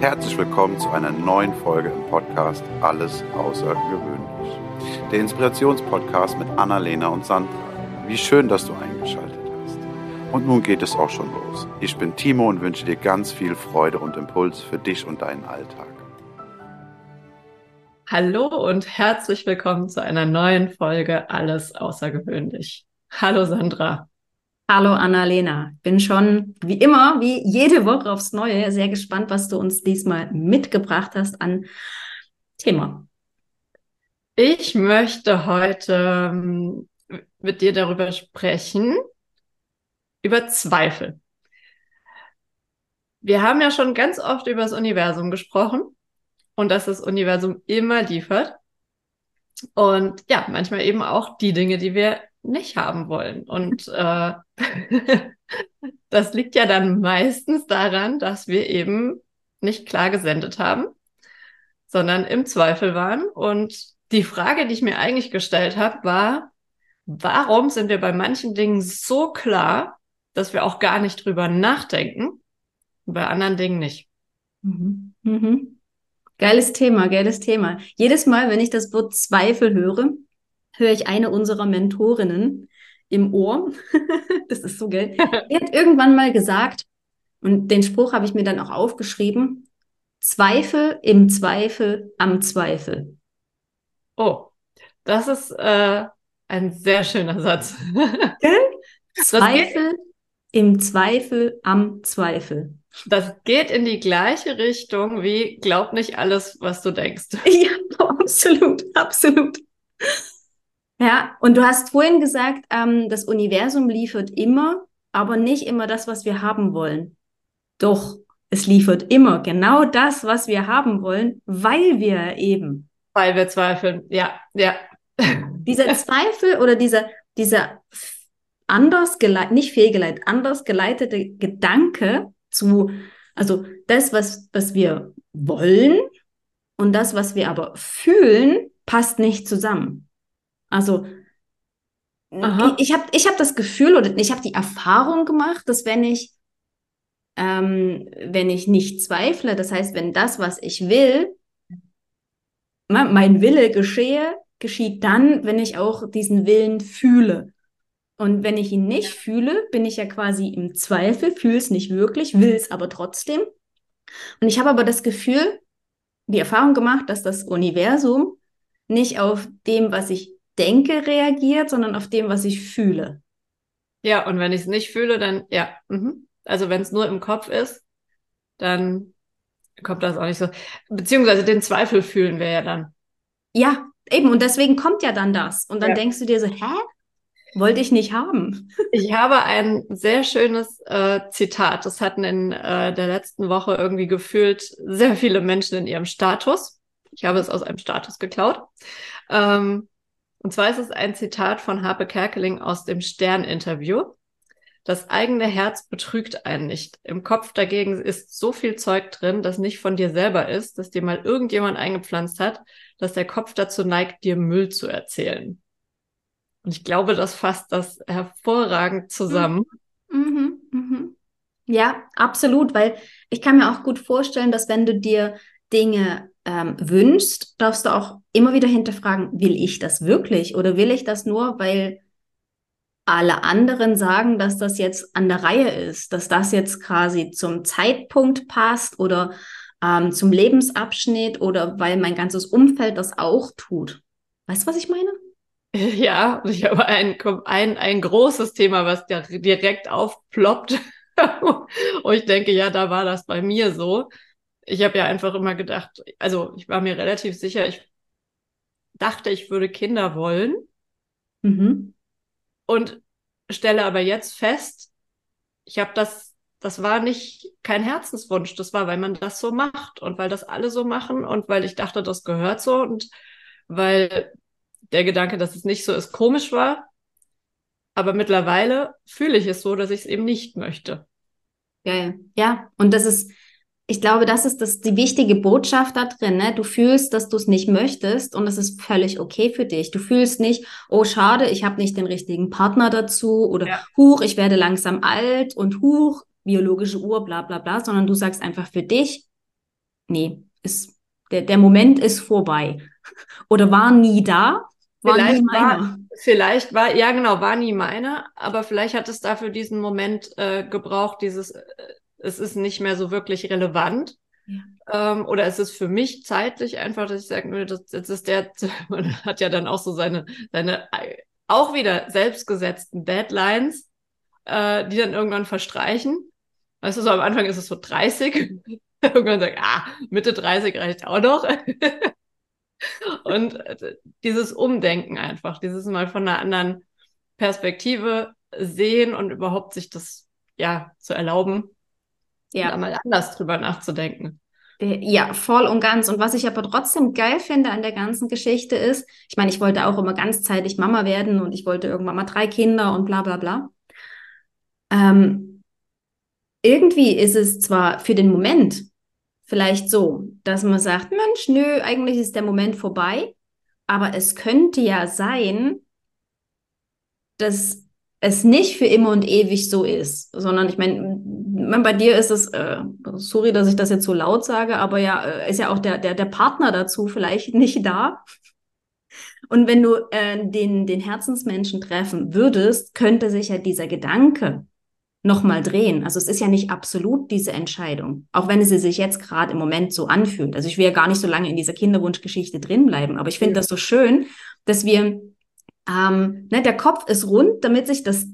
Herzlich willkommen zu einer neuen Folge im Podcast Alles Außergewöhnlich. Der Inspirationspodcast mit Annalena und Sandra. Wie schön, dass du eingeschaltet hast. Und nun geht es auch schon los. Ich bin Timo und wünsche dir ganz viel Freude und Impuls für dich und deinen Alltag. Hallo und herzlich willkommen zu einer neuen Folge Alles Außergewöhnlich. Hallo Sandra. Hallo Annalena, bin schon wie immer, wie jede Woche aufs Neue, sehr gespannt, was du uns diesmal mitgebracht hast an Thema. Ich möchte heute ähm, mit dir darüber sprechen, über Zweifel. Wir haben ja schon ganz oft über das Universum gesprochen und dass das Universum immer liefert. Und ja, manchmal eben auch die Dinge, die wir nicht haben wollen. Und äh, das liegt ja dann meistens daran, dass wir eben nicht klar gesendet haben, sondern im Zweifel waren. Und die Frage, die ich mir eigentlich gestellt habe, war, warum sind wir bei manchen Dingen so klar, dass wir auch gar nicht drüber nachdenken, bei anderen Dingen nicht? Mhm. Mhm. Geiles Thema, geiles Thema. Jedes Mal, wenn ich das Wort Zweifel höre, höre ich eine unserer Mentorinnen im Ohr. das ist so geil. Die hat irgendwann mal gesagt, und den Spruch habe ich mir dann auch aufgeschrieben, Zweifel im Zweifel am Zweifel. Oh, das ist äh, ein sehr schöner Satz. Zweifel im Zweifel am Zweifel. Das geht in die gleiche Richtung wie glaub nicht alles, was du denkst. Ja, absolut, absolut. Ja, und du hast vorhin gesagt, ähm, das Universum liefert immer, aber nicht immer das, was wir haben wollen. Doch, es liefert immer genau das, was wir haben wollen, weil wir eben. Weil wir zweifeln, ja, ja. Dieser Zweifel oder dieser, dieser anders geleitet, nicht fehlgeleitet, anders geleitete Gedanke zu, also das, was, was wir wollen und das, was wir aber fühlen, passt nicht zusammen. Also Aha. ich, ich habe ich hab das Gefühl oder ich habe die Erfahrung gemacht, dass wenn ich ähm, wenn ich nicht zweifle, das heißt, wenn das, was ich will, mein Wille geschehe, geschieht dann, wenn ich auch diesen Willen fühle. Und wenn ich ihn nicht fühle, bin ich ja quasi im Zweifel, fühle es nicht wirklich, will es aber trotzdem. Und ich habe aber das Gefühl, die Erfahrung gemacht, dass das Universum nicht auf dem, was ich denke, reagiert, sondern auf dem, was ich fühle. Ja, und wenn ich es nicht fühle, dann ja. Mhm. Also wenn es nur im Kopf ist, dann kommt das auch nicht so. Beziehungsweise den Zweifel fühlen wir ja dann. Ja, eben. Und deswegen kommt ja dann das. Und dann ja. denkst du dir so, hä? Wollte ich nicht haben. Ich habe ein sehr schönes äh, Zitat. Das hatten in äh, der letzten Woche irgendwie gefühlt sehr viele Menschen in ihrem Status. Ich habe es aus einem Status geklaut. Ähm, und zwar ist es ein Zitat von Harpe Kerkeling aus dem Stern-Interview. Das eigene Herz betrügt einen nicht. Im Kopf dagegen ist so viel Zeug drin, das nicht von dir selber ist, dass dir mal irgendjemand eingepflanzt hat, dass der Kopf dazu neigt, dir Müll zu erzählen. Und ich glaube, das fasst das hervorragend zusammen. Mhm, mhm. mhm. Ja, absolut, weil ich kann mir auch gut vorstellen, dass wenn du dir Dinge ähm, wünschst, darfst du auch immer wieder hinterfragen, will ich das wirklich oder will ich das nur, weil alle anderen sagen, dass das jetzt an der Reihe ist, dass das jetzt quasi zum Zeitpunkt passt oder ähm, zum Lebensabschnitt oder weil mein ganzes Umfeld das auch tut. Weißt du, was ich meine? Ja, ich habe ein, ein, ein großes Thema, was direkt aufploppt. Und ich denke, ja, da war das bei mir so ich habe ja einfach immer gedacht, also ich war mir relativ sicher, ich dachte, ich würde Kinder wollen. Mhm. Und stelle aber jetzt fest, ich habe das, das war nicht kein Herzenswunsch, das war, weil man das so macht und weil das alle so machen und weil ich dachte, das gehört so und weil der Gedanke, dass es nicht so ist, komisch war. Aber mittlerweile fühle ich es so, dass ich es eben nicht möchte. Geil. Ja, und das ist, ich glaube, das ist das, die wichtige Botschaft da drin. Ne? Du fühlst, dass du es nicht möchtest und es ist völlig okay für dich. Du fühlst nicht, oh schade, ich habe nicht den richtigen Partner dazu oder ja. huch, ich werde langsam alt und huch, biologische Uhr, bla bla bla, sondern du sagst einfach für dich, nee, ist, der, der Moment ist vorbei. Oder war nie da, war vielleicht nie meiner. War, vielleicht war, ja genau, war nie meiner, aber vielleicht hat es dafür diesen Moment äh, gebraucht, dieses, äh, es ist nicht mehr so wirklich relevant. Ja. Ähm, oder es ist für mich zeitlich einfach, dass ich sage, das, das ist der, man hat ja dann auch so seine, seine auch wieder selbstgesetzten Deadlines, äh, die dann irgendwann verstreichen. Weißt du, so am Anfang ist es so 30. irgendwann sagt, ah, Mitte 30 reicht auch noch. Und äh, dieses Umdenken einfach, dieses mal von einer anderen Perspektive sehen und überhaupt sich das ja zu erlauben, ja. da mal anders drüber nachzudenken. Ja, voll und ganz. Und was ich aber trotzdem geil finde an der ganzen Geschichte ist, ich meine, ich wollte auch immer ganzzeitig Mama werden und ich wollte irgendwann mal drei Kinder und bla bla bla. Ähm, irgendwie ist es zwar für den Moment vielleicht so, dass man sagt, Mensch, nö, eigentlich ist der Moment vorbei, aber es könnte ja sein, dass es nicht für immer und ewig so ist, sondern ich meine, bei dir ist es, äh, sorry, dass ich das jetzt so laut sage, aber ja, äh, ist ja auch der, der, der Partner dazu vielleicht nicht da. Und wenn du äh, den, den Herzensmenschen treffen würdest, könnte sich ja dieser Gedanke nochmal drehen. Also es ist ja nicht absolut diese Entscheidung, auch wenn es sich jetzt gerade im Moment so anfühlt. Also ich will ja gar nicht so lange in dieser Kinderwunschgeschichte drinbleiben, aber ich finde ja. das so schön, dass wir, ähm, ne, der Kopf ist rund, damit sich das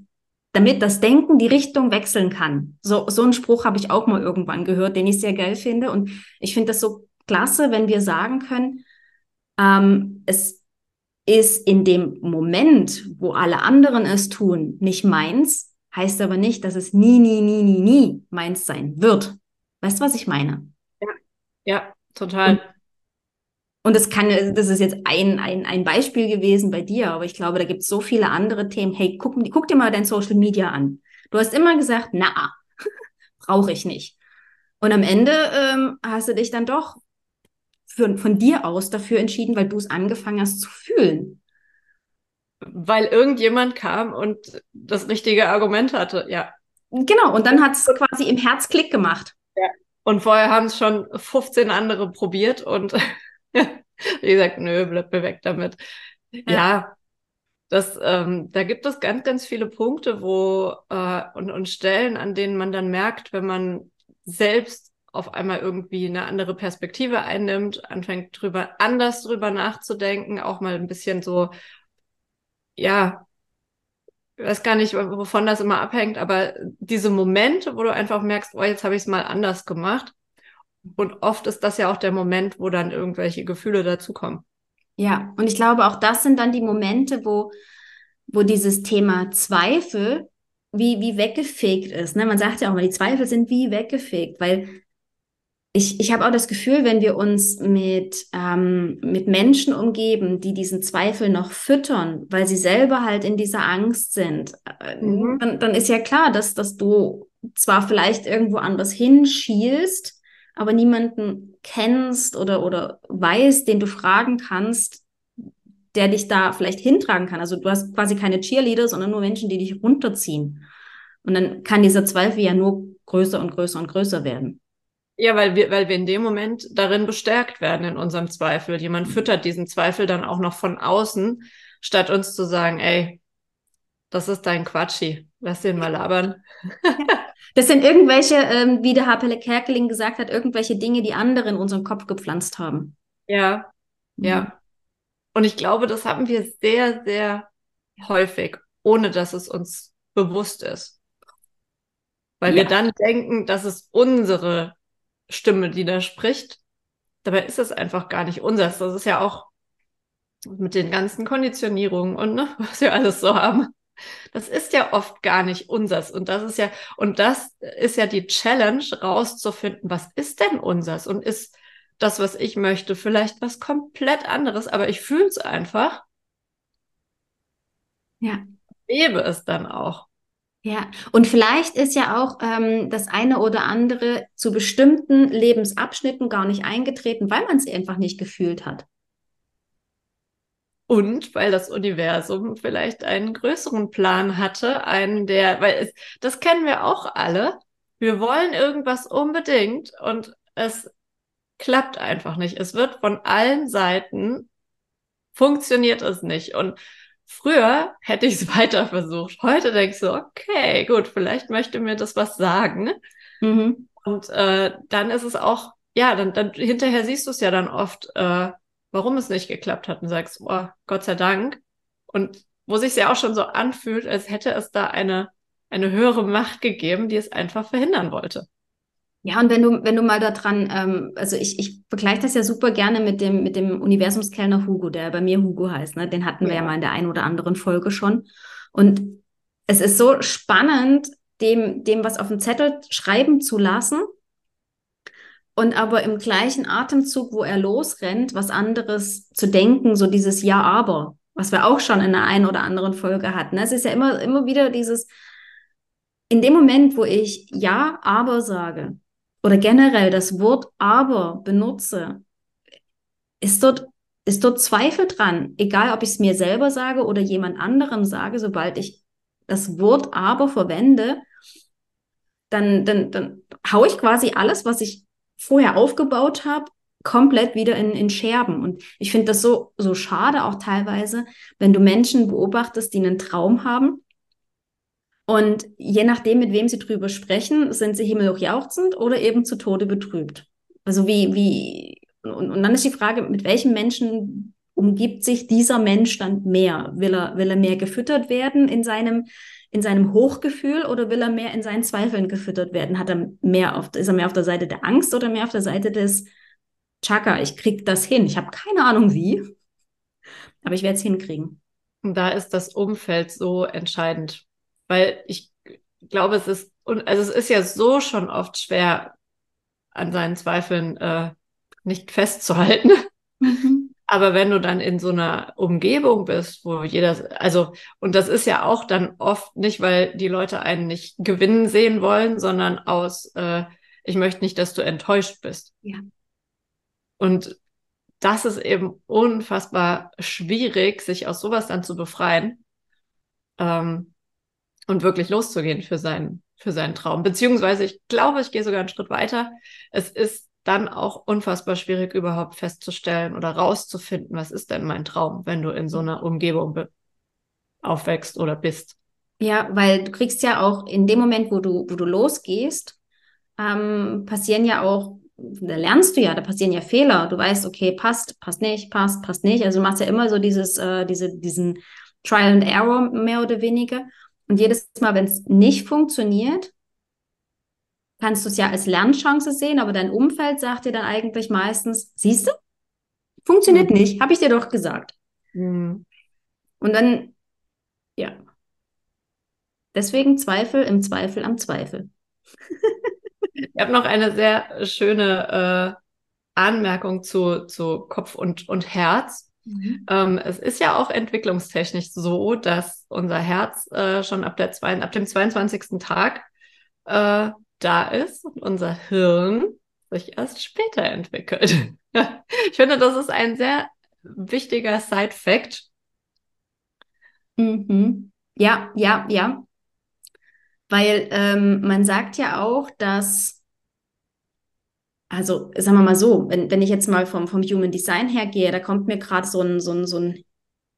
damit das Denken die Richtung wechseln kann. So, so einen Spruch habe ich auch mal irgendwann gehört, den ich sehr geil finde. Und ich finde das so klasse, wenn wir sagen können, ähm, es ist in dem Moment, wo alle anderen es tun, nicht meins, heißt aber nicht, dass es nie, nie, nie, nie, nie meins sein wird. Weißt du, was ich meine? Ja, ja total. Und und das kann, das ist jetzt ein, ein, ein Beispiel gewesen bei dir, aber ich glaube, da gibt es so viele andere Themen. Hey, guck, guck dir mal dein Social Media an. Du hast immer gesagt, na, brauche ich nicht. Und am Ende ähm, hast du dich dann doch für, von dir aus dafür entschieden, weil du es angefangen hast zu fühlen. Weil irgendjemand kam und das richtige Argument hatte, ja. Genau, und dann hat es quasi im Herz Klick gemacht. Ja. Und vorher haben es schon 15 andere probiert und Wie gesagt, nö, bleib mir weg damit. Ja, ja das, ähm, da gibt es ganz, ganz viele Punkte, wo äh, und, und Stellen, an denen man dann merkt, wenn man selbst auf einmal irgendwie eine andere Perspektive einnimmt, anfängt drüber anders drüber nachzudenken, auch mal ein bisschen so, ja, ich weiß gar nicht, wovon das immer abhängt, aber diese Momente, wo du einfach merkst, oh, jetzt habe ich es mal anders gemacht, und oft ist das ja auch der Moment, wo dann irgendwelche Gefühle dazukommen. Ja, und ich glaube, auch das sind dann die Momente, wo, wo dieses Thema Zweifel wie, wie weggefegt ist. Ne? Man sagt ja auch mal, die Zweifel sind wie weggefegt, weil ich, ich habe auch das Gefühl, wenn wir uns mit, ähm, mit Menschen umgeben, die diesen Zweifel noch füttern, weil sie selber halt in dieser Angst sind, äh, mhm. dann, dann ist ja klar, dass, dass du zwar vielleicht irgendwo anders hinschielst, aber niemanden kennst oder, oder weißt, den du fragen kannst, der dich da vielleicht hintragen kann. Also du hast quasi keine Cheerleader, sondern nur Menschen, die dich runterziehen. Und dann kann dieser Zweifel ja nur größer und größer und größer werden. Ja, weil wir, weil wir in dem Moment darin bestärkt werden in unserem Zweifel. Jemand füttert diesen Zweifel dann auch noch von außen, statt uns zu sagen, ey, das ist dein Quatschi, lass den mal labern. Das sind irgendwelche, ähm, wie der Harpele Kerkeling gesagt hat, irgendwelche Dinge, die andere in unseren Kopf gepflanzt haben. Ja, mhm. ja. Und ich glaube, das haben wir sehr, sehr häufig, ohne dass es uns bewusst ist. Weil ja. wir dann denken, das ist unsere Stimme, die da spricht. Dabei ist es einfach gar nicht unseres. Das ist ja auch mit den ganzen Konditionierungen und ne, was wir alles so haben. Das ist ja oft gar nicht unsers. Und das ist ja, und das ist ja die Challenge, rauszufinden, was ist denn unsers? Und ist das, was ich möchte, vielleicht was komplett anderes, aber ich fühle es einfach. Ja. Lebe es dann auch. Ja, und vielleicht ist ja auch ähm, das eine oder andere zu bestimmten Lebensabschnitten gar nicht eingetreten, weil man es einfach nicht gefühlt hat. Und weil das Universum vielleicht einen größeren Plan hatte, einen der, weil es, das kennen wir auch alle. Wir wollen irgendwas unbedingt und es klappt einfach nicht. Es wird von allen Seiten funktioniert es nicht. Und früher hätte ich es weiter versucht. Heute denke ich so, okay, gut, vielleicht möchte mir das was sagen. Mhm. Und äh, dann ist es auch, ja, dann, dann hinterher siehst du es ja dann oft, äh, warum es nicht geklappt hat und sagst, oh, Gott sei Dank. Und wo sich ja auch schon so anfühlt, als hätte es da eine, eine höhere Macht gegeben, die es einfach verhindern wollte. Ja, und wenn du, wenn du mal da dran, ähm, also ich, ich vergleiche das ja super gerne mit dem, mit dem Universumskellner Hugo, der bei mir Hugo heißt, ne? Den hatten wir ja mal in der einen oder anderen Folge schon. Und es ist so spannend, dem, dem was auf dem Zettel schreiben zu lassen und aber im gleichen Atemzug, wo er losrennt, was anderes zu denken, so dieses Ja, aber, was wir auch schon in der einen oder anderen Folge hatten. Es ist ja immer, immer wieder dieses, in dem Moment, wo ich Ja, aber sage, oder generell das Wort aber benutze, ist dort, ist dort Zweifel dran. Egal, ob ich es mir selber sage oder jemand anderem sage, sobald ich das Wort aber verwende, dann, dann, dann haue ich quasi alles, was ich vorher aufgebaut habe, komplett wieder in, in Scherben. Und ich finde das so, so schade auch teilweise, wenn du Menschen beobachtest, die einen Traum haben und je nachdem, mit wem sie drüber sprechen, sind sie himmelhoch jauchzend oder eben zu Tode betrübt. Also wie, wie, und, und dann ist die Frage, mit welchem Menschen umgibt sich dieser Mensch dann mehr? Will er, will er mehr gefüttert werden in seinem, in seinem Hochgefühl oder will er mehr in seinen Zweifeln gefüttert werden? Hat er mehr auf, ist er mehr auf der Seite der Angst oder mehr auf der Seite des Chaka, ich krieg das hin. Ich habe keine Ahnung wie, aber ich werde es hinkriegen. Und da ist das Umfeld so entscheidend. Weil ich glaube, es ist, und also es ist ja so schon oft schwer, an seinen Zweifeln äh, nicht festzuhalten. Mhm. Aber wenn du dann in so einer Umgebung bist, wo jeder, also, und das ist ja auch dann oft nicht, weil die Leute einen nicht gewinnen sehen wollen, sondern aus, äh, ich möchte nicht, dass du enttäuscht bist. Ja. Und das ist eben unfassbar schwierig, sich aus sowas dann zu befreien. Ähm, und wirklich loszugehen für seinen, für seinen Traum. Beziehungsweise, ich glaube, ich gehe sogar einen Schritt weiter. Es ist dann auch unfassbar schwierig, überhaupt festzustellen oder rauszufinden, was ist denn mein Traum, wenn du in so einer Umgebung aufwächst oder bist. Ja, weil du kriegst ja auch in dem Moment, wo du, wo du losgehst, ähm, passieren ja auch, da lernst du ja, da passieren ja Fehler. Du weißt, okay, passt, passt nicht, passt, passt nicht. Also du machst ja immer so dieses, äh, diese, diesen Trial and Error mehr oder weniger. Und jedes Mal, wenn es nicht funktioniert, kannst du es ja als Lernchance sehen, aber dein Umfeld sagt dir dann eigentlich meistens, siehst du, funktioniert mhm. nicht, habe ich dir doch gesagt. Mhm. Und dann, ja. Deswegen Zweifel im Zweifel am Zweifel. ich habe noch eine sehr schöne äh, Anmerkung zu, zu Kopf und, und Herz. Mhm. Ähm, es ist ja auch entwicklungstechnisch so, dass unser Herz äh, schon ab, der zwei, ab dem 22. Tag äh, da ist und unser Hirn sich erst später entwickelt. ich finde, das ist ein sehr wichtiger Side-Fact. Mhm. Ja, ja, ja. Weil ähm, man sagt ja auch, dass also sagen wir mal so, wenn, wenn ich jetzt mal vom, vom Human Design her gehe, da kommt mir gerade so ein, so, ein, so ein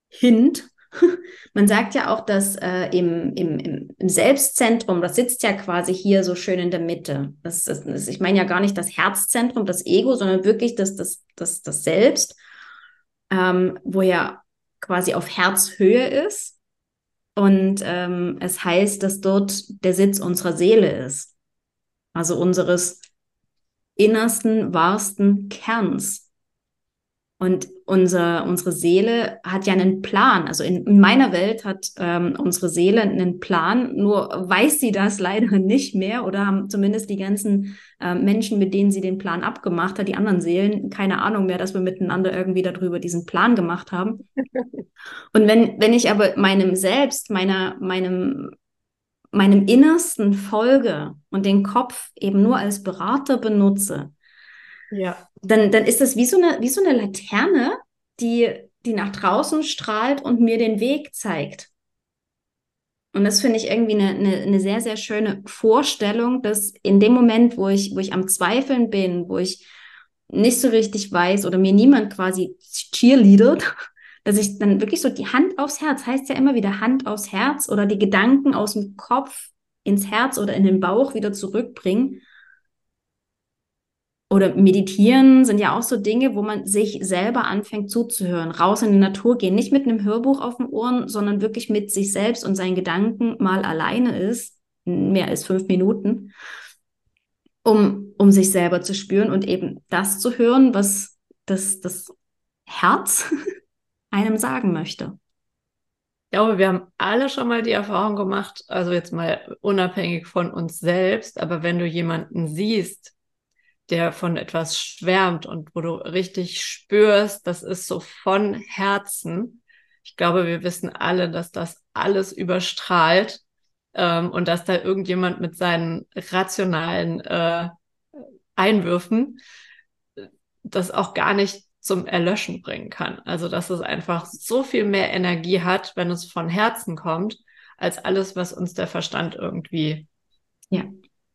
Hint. Man sagt ja auch, dass äh, im, im, im Selbstzentrum, das sitzt ja quasi hier so schön in der Mitte. Das, das, das, ich meine ja gar nicht das Herzzentrum, das Ego, sondern wirklich das, das, das, das Selbst, ähm, wo ja quasi auf Herzhöhe ist. Und ähm, es heißt, dass dort der Sitz unserer Seele ist. Also unseres innersten, wahrsten Kerns. Und unser, unsere Seele hat ja einen Plan. Also in, in meiner Welt hat ähm, unsere Seele einen Plan, nur weiß sie das leider nicht mehr oder haben zumindest die ganzen äh, Menschen, mit denen sie den Plan abgemacht hat, die anderen Seelen, keine Ahnung mehr, dass wir miteinander irgendwie darüber diesen Plan gemacht haben. Und wenn, wenn ich aber meinem Selbst, meiner, meinem, meinem Innersten folge und den Kopf eben nur als Berater benutze, ja. dann, dann ist das wie so eine, wie so eine Laterne, die, die nach draußen strahlt und mir den Weg zeigt. Und das finde ich irgendwie eine, eine, eine sehr, sehr schöne Vorstellung, dass in dem Moment, wo ich, wo ich am Zweifeln bin, wo ich nicht so richtig weiß oder mir niemand quasi cheerleadert, dass ich dann wirklich so die Hand aufs Herz, heißt ja immer wieder Hand aufs Herz oder die Gedanken aus dem Kopf ins Herz oder in den Bauch wieder zurückbringen. Oder meditieren sind ja auch so Dinge, wo man sich selber anfängt zuzuhören, raus in die Natur gehen, nicht mit einem Hörbuch auf den Ohren, sondern wirklich mit sich selbst und seinen Gedanken mal alleine ist, mehr als fünf Minuten, um, um sich selber zu spüren und eben das zu hören, was das, das Herz einem sagen möchte. Ich glaube, wir haben alle schon mal die Erfahrung gemacht, also jetzt mal unabhängig von uns selbst, aber wenn du jemanden siehst, der von etwas schwärmt und wo du richtig spürst, das ist so von Herzen. Ich glaube, wir wissen alle, dass das alles überstrahlt ähm, und dass da irgendjemand mit seinen rationalen äh, Einwürfen das auch gar nicht zum Erlöschen bringen kann. Also dass es einfach so viel mehr Energie hat, wenn es von Herzen kommt, als alles, was uns der Verstand irgendwie ja.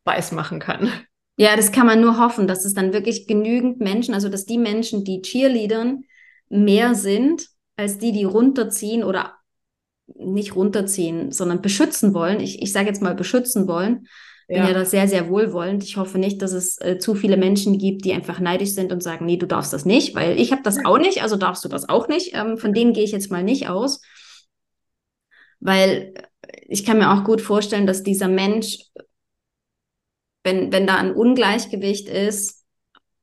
weiß machen kann. Ja, das kann man nur hoffen, dass es dann wirklich genügend Menschen, also dass die Menschen, die Cheerleadern, mehr sind als die, die runterziehen oder nicht runterziehen, sondern beschützen wollen. Ich, ich sage jetzt mal beschützen wollen. Bin ja. ja da sehr, sehr wohlwollend. Ich hoffe nicht, dass es äh, zu viele Menschen gibt, die einfach neidisch sind und sagen, nee, du darfst das nicht, weil ich habe das auch nicht, also darfst du das auch nicht. Ähm, von denen gehe ich jetzt mal nicht aus. Weil ich kann mir auch gut vorstellen, dass dieser Mensch, wenn, wenn da ein Ungleichgewicht ist,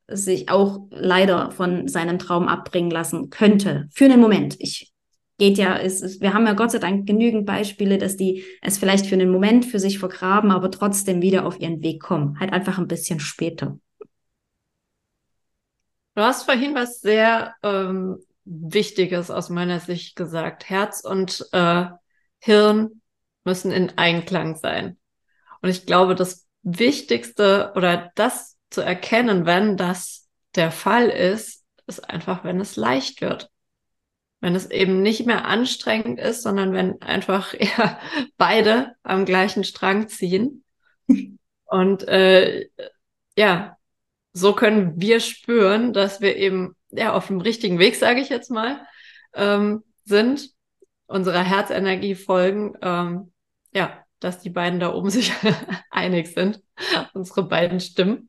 sich auch leider von seinem Traum abbringen lassen könnte. Für einen Moment. Ich geht ja, ist, ist, wir haben ja Gott sei Dank genügend Beispiele, dass die es vielleicht für einen Moment für sich vergraben, aber trotzdem wieder auf ihren Weg kommen. Halt einfach ein bisschen später. Du hast vorhin was sehr ähm, Wichtiges aus meiner Sicht gesagt. Herz und äh, Hirn müssen in Einklang sein. Und ich glaube, das Wichtigste oder das zu erkennen, wenn das der Fall ist, ist einfach, wenn es leicht wird wenn es eben nicht mehr anstrengend ist, sondern wenn einfach ja, beide am gleichen Strang ziehen. Und äh, ja, so können wir spüren, dass wir eben ja auf dem richtigen Weg, sage ich jetzt mal, ähm, sind, unserer Herzenergie folgen, ähm, ja, dass die beiden da oben sich einig sind, unsere beiden Stimmen.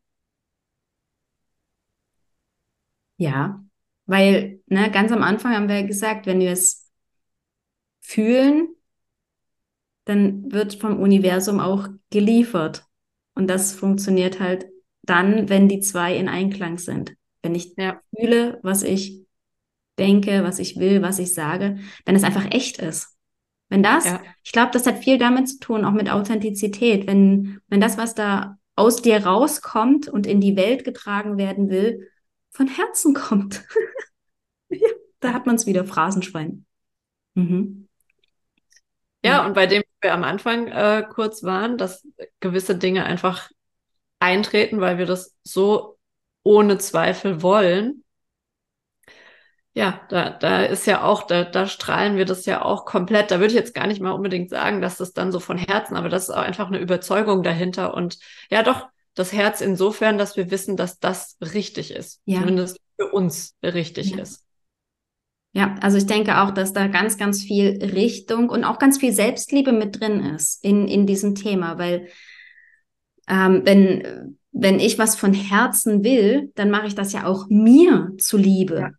Ja, weil, ne, ganz am Anfang haben wir ja gesagt, wenn wir es fühlen, dann wird vom Universum auch geliefert. Und das funktioniert halt dann, wenn die zwei in Einklang sind. Wenn ich ja. fühle, was ich denke, was ich will, was ich sage, wenn es einfach echt ist. Wenn das, ja. ich glaube, das hat viel damit zu tun, auch mit Authentizität. Wenn, wenn das, was da aus dir rauskommt und in die Welt getragen werden will, von Herzen kommt. ja, da hat man es wieder, Phrasenschwein. Mhm. Ja, und bei dem wir am Anfang äh, kurz waren, dass gewisse Dinge einfach eintreten, weil wir das so ohne Zweifel wollen. Ja, da, da ist ja auch, da, da strahlen wir das ja auch komplett. Da würde ich jetzt gar nicht mal unbedingt sagen, dass das dann so von Herzen, aber das ist auch einfach eine Überzeugung dahinter. Und ja, doch, das Herz insofern, dass wir wissen, dass das richtig ist. Ja. Zumindest für uns richtig ja. ist. Ja, also ich denke auch, dass da ganz, ganz viel Richtung und auch ganz viel Selbstliebe mit drin ist in, in diesem Thema, weil ähm, wenn, wenn ich was von Herzen will, dann mache ich das ja auch mir zuliebe. Ja.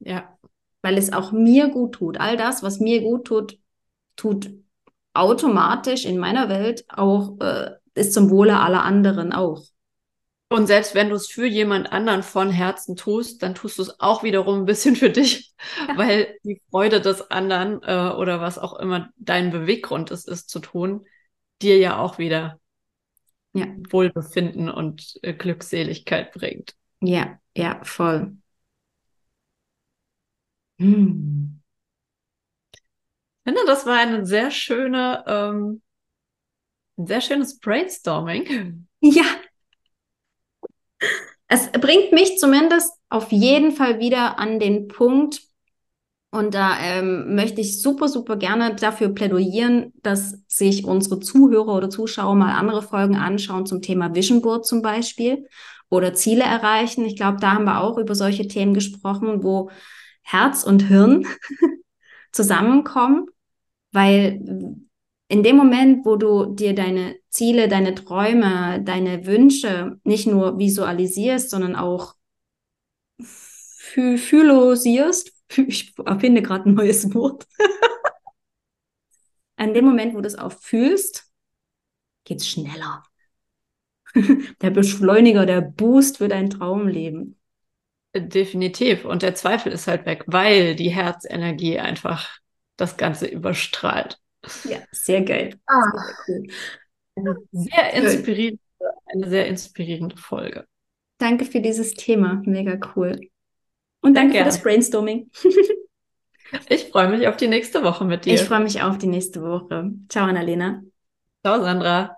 Ja. Weil es auch mir gut tut. All das, was mir gut tut, tut automatisch in meiner Welt auch äh, ist zum Wohle aller anderen auch. Und selbst wenn du es für jemand anderen von Herzen tust, dann tust du es auch wiederum ein bisschen für dich, ja. weil die Freude des anderen äh, oder was auch immer dein Beweggrund ist, es zu tun, dir ja auch wieder ja. Wohlbefinden und äh, Glückseligkeit bringt. Ja, ja, voll. Hm. Ich finde, das war eine sehr schöne ähm, ein sehr schönes Brainstorming. Ja. Es bringt mich zumindest auf jeden Fall wieder an den Punkt, und da ähm, möchte ich super, super gerne dafür plädoyieren, dass sich unsere Zuhörer oder Zuschauer mal andere Folgen anschauen zum Thema Vision Board zum Beispiel oder Ziele erreichen. Ich glaube, da haben wir auch über solche Themen gesprochen, wo Herz und Hirn zusammenkommen, weil in dem Moment, wo du dir deine Ziele, deine Träume, deine Wünsche nicht nur visualisierst, sondern auch phylosierst, ich erfinde gerade ein neues Wort. An dem Moment, wo du es auch fühlst, geht's schneller. der Beschleuniger, der Boost für dein Traumleben. Definitiv. Und der Zweifel ist halt weg, weil die Herzenergie einfach das Ganze überstrahlt. Ja, sehr geil. Ah. Sehr, cool. sehr inspirierende, eine sehr inspirierende Folge. Danke für dieses Thema. Mega cool. Und danke für das Brainstorming. ich freue mich auf die nächste Woche mit dir. Ich freue mich auf die nächste Woche. Ciao, Annalena. Ciao, Sandra.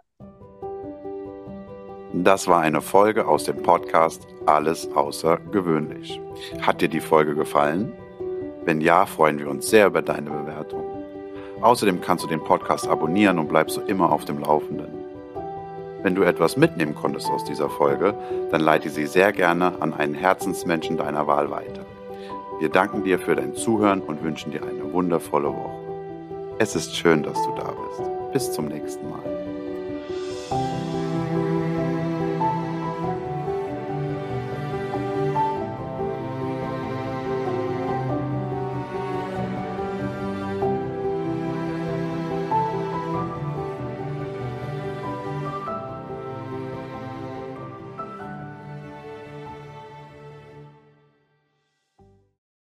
Das war eine Folge aus dem Podcast Alles außergewöhnlich. Hat dir die Folge gefallen? Wenn ja, freuen wir uns sehr über deine Bewertung. Außerdem kannst du den Podcast abonnieren und bleibst so immer auf dem Laufenden. Wenn du etwas mitnehmen konntest aus dieser Folge, dann leite sie sehr gerne an einen Herzensmenschen deiner Wahl weiter. Wir danken dir für dein Zuhören und wünschen dir eine wundervolle Woche. Es ist schön, dass du da bist. Bis zum nächsten Mal.